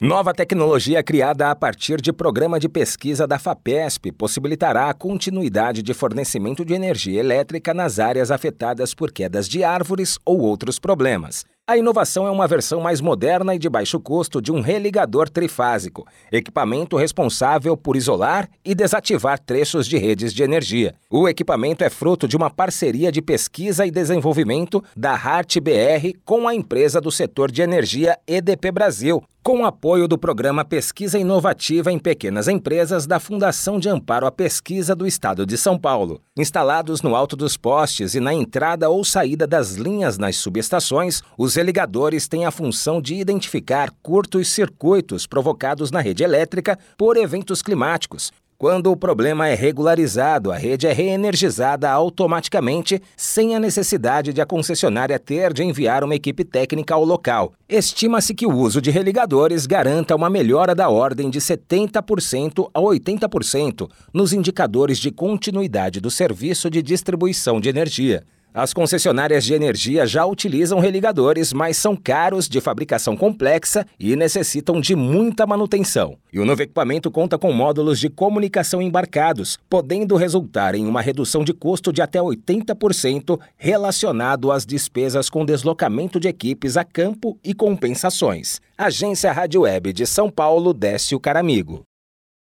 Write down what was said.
Nova tecnologia criada a partir de programa de pesquisa da FAPESP possibilitará a continuidade de fornecimento de energia elétrica nas áreas afetadas por quedas de árvores ou outros problemas. A inovação é uma versão mais moderna e de baixo custo de um religador trifásico, equipamento responsável por isolar e desativar trechos de redes de energia. O equipamento é fruto de uma parceria de pesquisa e desenvolvimento da Hart BR com a empresa do setor de energia EDP Brasil, com o apoio do programa Pesquisa Inovativa em Pequenas Empresas da Fundação de Amparo à Pesquisa do Estado de São Paulo. Instalados no alto dos postes e na entrada ou saída das linhas nas subestações, os religadores têm a função de identificar curtos circuitos provocados na rede elétrica por eventos climáticos, quando o problema é regularizado, a rede é reenergizada automaticamente, sem a necessidade de a concessionária ter de enviar uma equipe técnica ao local. Estima-se que o uso de religadores garanta uma melhora da ordem de 70% a 80% nos indicadores de continuidade do serviço de distribuição de energia. As concessionárias de energia já utilizam religadores, mas são caros, de fabricação complexa e necessitam de muita manutenção. E o novo equipamento conta com módulos de comunicação embarcados, podendo resultar em uma redução de custo de até 80% relacionado às despesas com deslocamento de equipes a campo e compensações. Agência Rádio Web de São Paulo, Décio Caramigo.